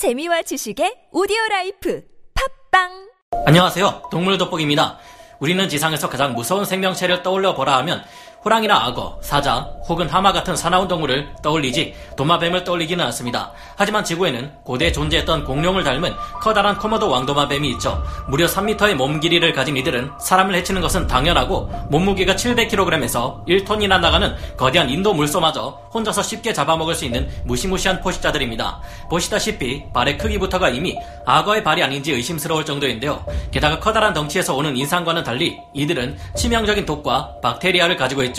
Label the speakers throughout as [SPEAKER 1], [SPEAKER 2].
[SPEAKER 1] 재미와 지식의 오디오 라이프 팟빵
[SPEAKER 2] 안녕하세요. 동물 돋보기입니다. 우리는 지상에서 가장 무서운 생명체를 떠올려 보라 하면 호랑이나 악어, 사자 혹은 하마 같은 사나운 동물을 떠올리지 도마뱀을 떠올리기는 않습니다. 하지만 지구에는 고대에 존재했던 공룡을 닮은 커다란 코모도 왕도마뱀이 있죠. 무려 3m의 몸 길이를 가진 이들은 사람을 해치는 것은 당연하고 몸무게가 700kg에서 1톤이나 나가는 거대한 인도 물소마저 혼자서 쉽게 잡아먹을 수 있는 무시무시한 포식자들입니다. 보시다시피 발의 크기부터가 이미 악어의 발이 아닌지 의심스러울 정도인데요. 게다가 커다란 덩치에서 오는 인상과는 달리 이들은 치명적인 독과 박테리아를 가지고 있죠.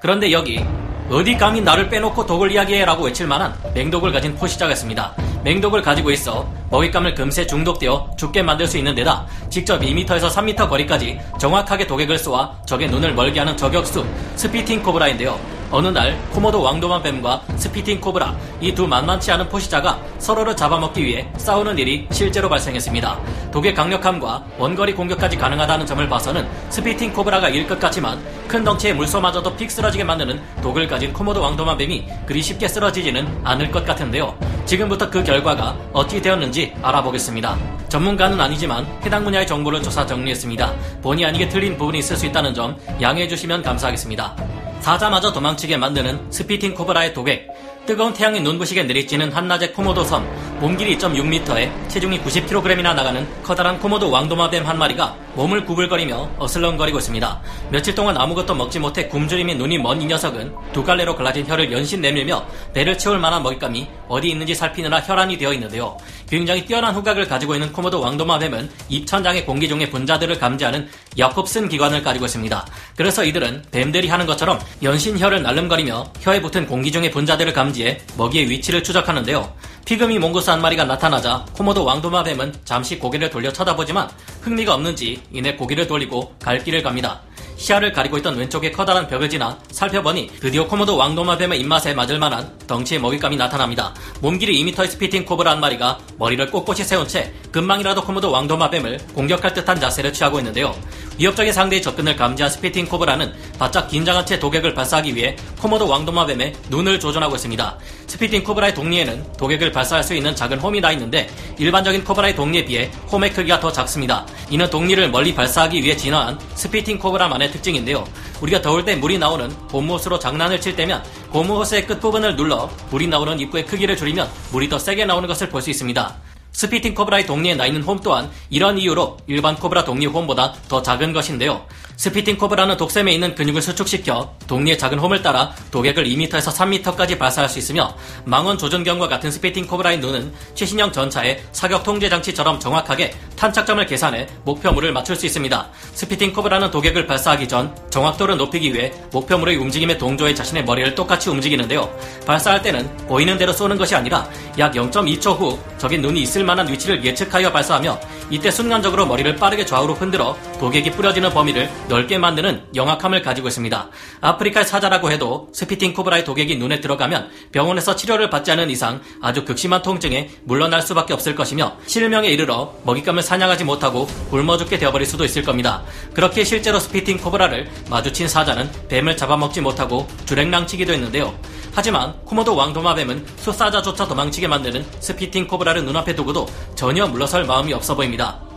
[SPEAKER 2] 그런데 여기 어디 감히 나를 빼놓고 독을 이야기해라고 외칠 만한 맹독을 가진 포식자가 있습니다. 맹독을 가지고 있어 먹잇감을 금세 중독되어 죽게 만들 수 있는 데다 직접 2m에서 3m 거리까지 정확하게 독액을 쏘아 적의 눈을 멀게 하는 저격수 spitting 코브라인데요. 어느 날 코모도 왕도마뱀과 spitting 코브라 이 두 만만치 않은 포식자가 서로를 잡아먹기 위해 싸우는 일이 실제로 발생했습니다. 독의 강력함과 원거리 공격까지 가능하다는 점을 봐서는 spitting 코브라가 이길 것 같지만 큰 덩치의 물소마저도 픽 쓰러지게 만드는 독을 가진 코모도 왕도마뱀이 그리 쉽게 쓰러지지는 않을 것 같은데요. 지금부터 그 결과가 어떻게 되었는지 알아보겠습니다. 전문가는 아니지만 해당 분야의 정보를 조사 정리했습니다. 본의 아니게 틀린 부분이 있을 수 있다는 점 양해해 주시면 감사하겠습니다. 사자마저 도망치게 만드는 spitting 코브라의 독액, 뜨거운 태양이 눈부시게 내리쬐는 한낮의 코모도 섬, 몸길이 2.6m에 체중이 90kg이나 나가는 커다란 코모도 왕도마뱀 한 마리가 몸을 구불거리며 어슬렁거리고 있습니다. 며칠 동안 아무것도 먹지 못해 굶주림에 눈이 먼 이 녀석은 두 갈래로 갈라진 혀를 연신 내밀며 배를 채울 만한 먹잇감이 어디 있는지 살피느라 혈안이 되어 있는데요. 굉장히 뛰어난 후각을 가지고 있는 코모도 왕도마뱀은 입천장의 공기 중의 분자들을 감지하는 야콥슨 기관을 가지고 있습니다. 그래서 이들은 뱀들이 하는 것처럼 연신 혀를 날름거리며 혀에 붙은 공기 중의 분자들을 감지해 먹이의 위치를 추적하는데요. 피그미 몽고스 한 마리가 나타나자 코모도 왕도마뱀은 잠시 고개를 돌려 쳐다보지만 흥미가 없는지 이내 고개를 돌리고 갈 길을 갑니다. 시야를 가리고 있던 왼쪽의 커다란 벽을 지나 살펴보니 드디어 코모도 왕도마뱀의 입맛에 맞을 만한 덩치의 먹잇감이 나타납니다. 몸길이 2m의 spitting 코브라 한 마리가 머리를 꼿꼿이 세운 채 금방이라도 코모도 왕도마뱀을 공격할 듯한 자세를 취하고 있는데요. 위협적인 상대의 접근을 감지한 spitting 코브라는 바짝 긴장한 채 독액을 발사하기 위해 코모도 왕도마뱀의 눈을 조준하고 있습니다. spitting 코브라의 독니에는 독액을 발사할 수 있는 작은 홈이 나 있는데 일반적인 코브라의 독니에 비해 홈의 크기가 더 작습니다. 이는 독을 멀리 발사하기 위해 진화한 spitting 코브라만의 특징인데요. 우리가 더울 때 물이 나오는 봄못으로 장난을 칠 때면 고무호스의 끝부분을 눌러 물이 나오는 입구의 크기를 줄이면 물이 더 세게 나오는 것을 볼 수 있습니다. spitting 코브라의 독니에 나 있는 홈 또한 이런 이유로 일반 코브라 독니 홈보다 더 작은 것인데요. spitting 코브라는 독샘에 있는 근육을 수축시켜 독니의 작은 홈을 따라 독액을 2m에서 3m까지 발사할 수 있으며 망원 조준경과 같은 spitting 코브라의 눈은 최신형 전차의 사격 통제 장치처럼 정확하게 탄착점을 계산해 목표물을 맞출 수 있습니다. spitting 코브라는 독액을 발사하기 전 정확도를 높이기 위해 목표물의 움직임의 동조해 자신의 머리를 똑같이 움직이는데요. 발사할 때는 보이는 대로 쏘는 것이 아니라 약 0.2초 후 적의 눈이 있을 만한 위치를 예측하여 발사하며 이때 순간적으로 머리를 빠르게 좌우로 흔들어 독액이 뿌려지는 범위를 넓게 만드는 영악함을 가지고 있습니다. 아프리카의 사자라고 해도 spitting 코브라의 독액이 눈에 들어가면 병원에서 치료를 받지 않은 이상 아주 극심한 통증에 물러날 수밖에 없을 것이며 실명에 이르러 먹잇감을 사냥하지 못하고 굶어 죽게 되어버릴 수도 있을 겁니다. 그렇게 실제로 spitting 코브라를 마주친 사자는 뱀을 잡아먹지 못하고 줄행랑치기도 했는데요. 하지만 코모도 왕도마뱀은 수사자조차 도망치게 만드는 spitting 코브라를 눈앞에 두고도 전혀 물러설 마음이 없어 보입니다.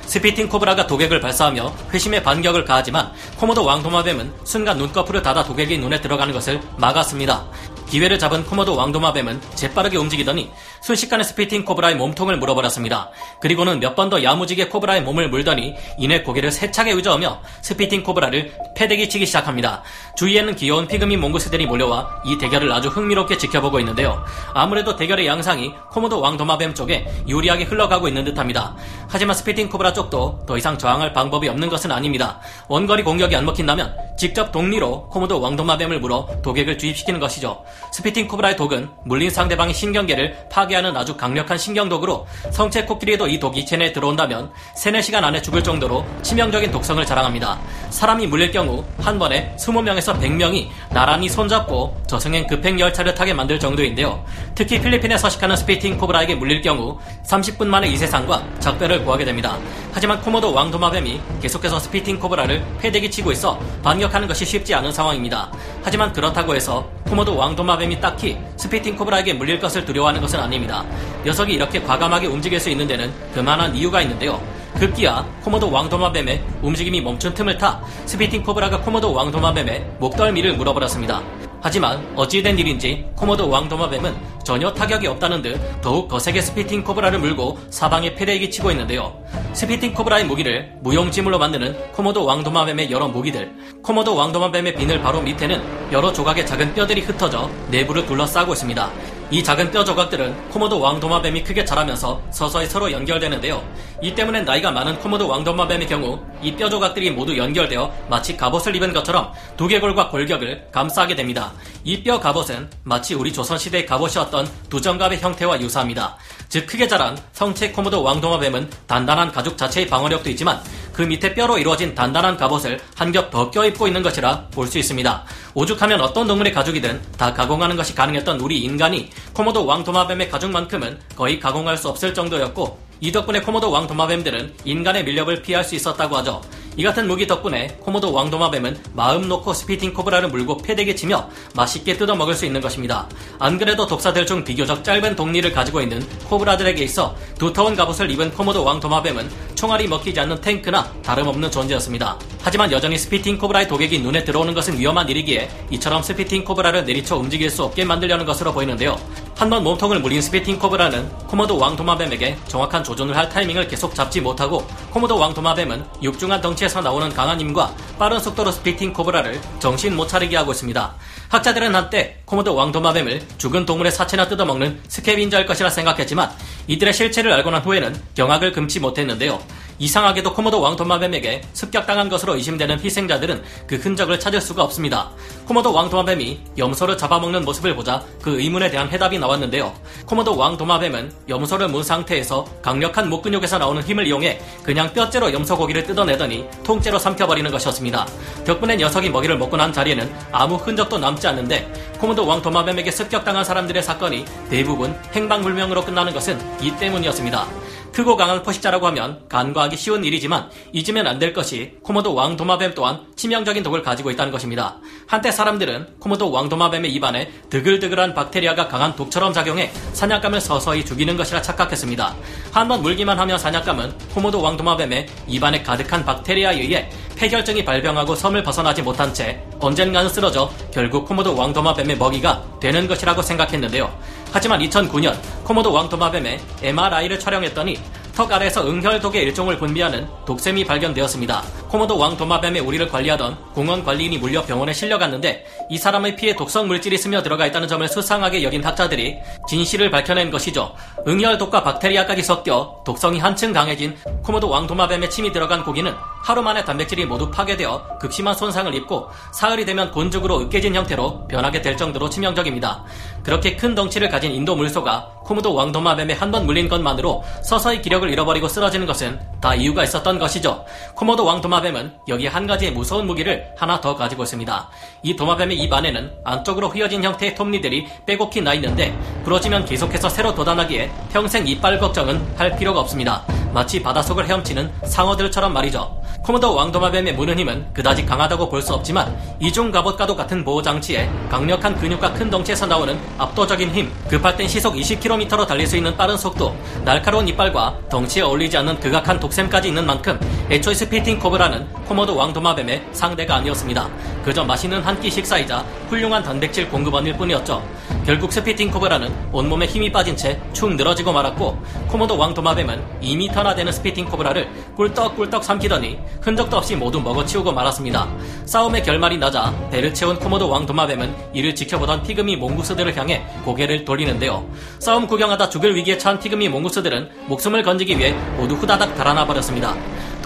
[SPEAKER 2] spitting 코브라가 독액을 발사하며 회심의 반격을 가하지만 코모도 왕도마뱀은 순간 눈꺼풀을 닫아 독액이 눈에 들어가는 것을 막았습니다. 기회를 잡은 코모도 왕도마뱀은 재빠르게 움직이더니 순식간에 spitting 코브라의 몸통을 물어버렸습니다. 그리고는 몇 번 더 야무지게 코브라의 몸을 물더니 이내 고개를 세차게 휘저으며 spitting 코브라를 패대기 치기 시작합니다. 주위에는 귀여운 피그미 몽구스들이 몰려와 이 대결을 아주 흥미롭게 지켜보고 있는데요. 아무래도 대결의 양상이 코모도 왕도마뱀 쪽에 유리하게 흘러가고 있는 듯합니다. 하지만 spitting 코브라 쪽도 더 이상 저항할 방법이 없는 것은 아닙니다. 원거리 공격이 안 먹힌다면 직접 독니로 코모도 왕도마뱀을 물어 독액을 주입시키는 것이죠. spitting 코브라의 독은 물린 상대방의 신경계를 파괴하는 아주 강력한 신경독으로 성체 코끼리라도 이 독이 체내에 들어온다면 3, 4시간 안에 죽을 정도로 치명적인 독성을 자랑합니다. 사람이 물릴 경우 한 번에 20명에서 100명이 나란히 손잡고 저승행 급행 열차를 타게 만들 정도인데요. 특히 필리핀에 서식하는 spitting 코브라에게 물릴 경우 30분 만에 이 세상과 작별을 고하게 됩니다. 하지만 코모도 왕도마뱀이 계속해서 spitting 코브라를 패대기 치고 있어 반격하는 것이 쉽지 않은 상황입니다. 하지만 그렇다고 해서 코모도 왕도마 왕 도마뱀이 딱히 spitting 코브라에게 물릴 것을 두려워하는 것은 아닙니다. 녀석이 이렇게 과감하게 움직일 수 있는 데는 그만한 이유가 있는데요. 급기야 코모도 왕도마뱀의 움직임이 멈춘 틈을 타 spitting 코브라가 코모도 왕도마뱀의 목덜미를 물어버렸습니다. 하지만 어찌된 일인지 코모도 왕 도마뱀은 전혀 타격이 없다는 듯 더욱 거세게 spitting 코브라를 물고 사방에 패대기 치고 있는데요. spitting 코브라의 무기를 무용지물로 만드는 코모도 왕 도마뱀의 여러 무기들. 코모도 왕 도마뱀의 비늘 바로 밑에는 여러 조각의 작은 뼈들이 흩어져 내부를 둘러싸고 있습니다. 이 작은 뼈 조각들은 코모도 왕도마뱀이 크게 자라면서 서서히 서로 연결되는데요. 이 때문에 나이가 많은 코모도 왕도마뱀의 경우 이 뼈 조각들이 모두 연결되어 마치 갑옷을 입은 것처럼 두개골과 골격을 감싸게 됩니다. 이 뼈 갑옷은 마치 우리 조선시대의 갑옷이었던 두정갑의 형태와 유사합니다. 즉 크게 자란 성체 코모도 왕도마뱀은 단단한 가죽 자체의 방어력도 있지만 그 밑에 뼈로 이루어진 단단한 갑옷을 한 겹 더 껴입고 있는 것이라 볼 수 있습니다. 오죽하면 어떤 동물의 가죽이든 다 가공하는 것이 가능했던 우리 인간이 코모도 왕 도마뱀의 가죽만큼은 거의 가공할 수 없을 정도였고 이 덕분에 코모도 왕 도마뱀들은 인간의 밀렵을 피할 수 있었다고 하죠. 이 같은 무기 덕분에 코모도 왕도마뱀은 마음 놓고 spitting 코브라를 물고 패대기 치며 맛있게 뜯어 먹을 수 있는 것입니다. 안 그래도 독사들 중 비교적 짧은 독니를 가지고 있는 코브라들에게 있어 두터운 갑옷을 입은 코모도 왕도마뱀은 총알이 먹히지 않는 탱크나 다름없는 존재였습니다. 하지만 여전히 spitting 코브라의 독액이 눈에 들어오는 것은 위험한 일이기에 이처럼 spitting 코브라를 내리쳐 움직일 수 없게 만들려는 것으로 보이는데요. 한 번 몸통을 물린 spitting 코브라는 코모도 왕도마뱀에게 정확한 조준을 할 타이밍을 계속 잡지 못하고 코모도 왕도마뱀은 육중한 덩치에서 나오는 강한 힘과 빠른 속도로 spitting 코브라를 정신 못 차리게 하고 있습니다. 학자들은 한때 코모도 왕도마뱀을 죽은 동물의 사체나 뜯어먹는 scavenger일 것이라 생각했지만 이들의 실체를 알고 난 후에는 경악을 금치 못했는데요. 이상하게도 코모도 왕도마뱀에게 습격당한 것으로 의심되는 희생자들은 그 흔적을 찾을 수가 없습니다. 코모도 왕도마뱀이 염소를 잡아먹는 모습을 보자 그 의문에 대한 해답이 나왔는데요. 코모도 왕도마뱀은 염소를 문 상태에서 강력한 목 근육에서 나오는 힘을 이용해 그냥 뼈째로 염소 고기를 뜯어내더니 통째로 삼켜버리는 것이었습니다. 덕분에 녀석이 먹이를 먹고 난 자리에는 아무 흔적도 남지 않는데 코모도 왕도마뱀에게 습격당한 사람들의 사건이 대부분 행방불명으로 끝나는 것은 이 때문이었습니다. 크고 강한 포식자라고 하면 간과하기 쉬운 일이지만 잊으면 안 될 것이 코모도 왕도마뱀 또한 치명적인 독을 가지고 있다는 것입니다. 한때 사람들은 코모도 왕도마뱀의 입안에 드글드글한 박테리아가 강한 독처럼 작용해 사냥감을 서서히 죽이는 것이라 착각했습니다. 한 번 물기만 하면 사냥감은 코모도 왕도마뱀의 입안에 가득한 박테리아에 의해 폐결증이 발병하고 섬을 벗어나지 못한 채 언젠가는 쓰러져 결국 코모도 왕도마뱀의 먹이가 되는 것이라고 생각했는데요. 하지만 2009년 코모도 왕도마뱀의 MRI를 촬영했더니 턱 아래에서 응혈독의 일종을 분비하는 독샘이 발견되었습니다. 코모도 왕 도마뱀의 우리를 관리하던 공원 관리인이 물려 병원에 실려갔는데 이 사람의 피에 독성 물질이 스며 들어가 있다는 점을 수상하게 여긴 학자들이 진실을 밝혀낸 것이죠. 응혈독과 박테리아까지 섞여 독성이 한층 강해진 코모도 왕 도마뱀의 침이 들어간 고기는 하루 만에 단백질이 모두 파괴되어 극심한 손상을 입고 사흘이 되면 곤죽으로 으깨진 형태로 변하게 될 정도로 치명적입니다. 그렇게 큰 덩치를 가진 인도 물소가 코모도 왕 도마뱀에 한 번 물린 것만으로 서서히 기력을 잃어버리고 쓰러지는 것은 다 이유가 있었던 것이죠. 코모도 왕 도마뱀은 여기 한 가지의 무서운 무기를 하나 더 가지고 있습니다. 이 도마뱀의 입 안에는 안쪽으로 휘어진 형태의 톱니들이 빼곡히 나 있는데 부러지면 계속해서 새로 돋아나기에 평생 이빨 걱정은 할 필요가 없습니다. 마치 바닷속을 헤엄치는 상어들처럼 말이죠. 코모도 왕도마뱀의 무는 힘은 그다지 강하다고 볼 수 없지만 이중 갑옷과도 같은 보호 장치에 강력한 근육과 큰 덩치에서 나오는 압도적인 힘, 급할 땐 시속 20km로 달릴 수 있는 빠른 속도, 날카로운 이빨과 덩치에 어울리지 않는 극악한 독샘까지 있는 만큼 애초에 spitting 코브라는 코모도 왕도마뱀의 상대가 아니었습니다. 그저 맛있는 한 끼 식사이자 훌륭한 단백질 공급원일 뿐이었죠. 결국 spitting 코브라는 온몸에 힘이 빠진 채 축 늘어지고 말았고 코모도 왕도마뱀은 2m 나 되는 spitting 코브라를 꿀떡꿀떡 삼키더니 흔적도 없이 모두 먹어치우고 말았습니다. 싸움의 결말이 나자 배를 채운 코모도 왕 도마뱀은 이를 지켜보던 피그미 몽구스들을 향해 고개를 돌리는데요. 싸움 구경하다 죽을 위기에 처한 피그미 몽구스들은 목숨을 건지기 위해 모두 후다닥 달아나 버렸습니다.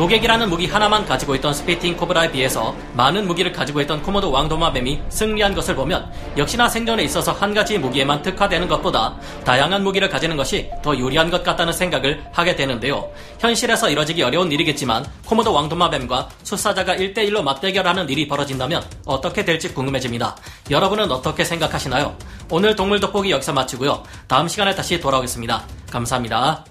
[SPEAKER 2] 독액이라는 무기 하나만 가지고 있던 spitting 코브라에 비해서 많은 무기를 가지고 있던 코모도 왕도마뱀이 승리한 것을 보면 역시나 생존에 있어서 한 가지 무기에만 특화되는 것보다 다양한 무기를 가지는 것이 더 유리한 것 같다는 생각을 하게 되는데요. 현실에서 이뤄지기 어려운 일이겠지만 코모도 왕도마뱀과 수사자가 1대1로 맞대결하는 일이 벌어진다면 어떻게 될지 궁금해집니다. 여러분은 어떻게 생각하시나요? 오늘 동물 돋보기 여기서 마치고요. 다음 시간에 다시 돌아오겠습니다. 감사합니다.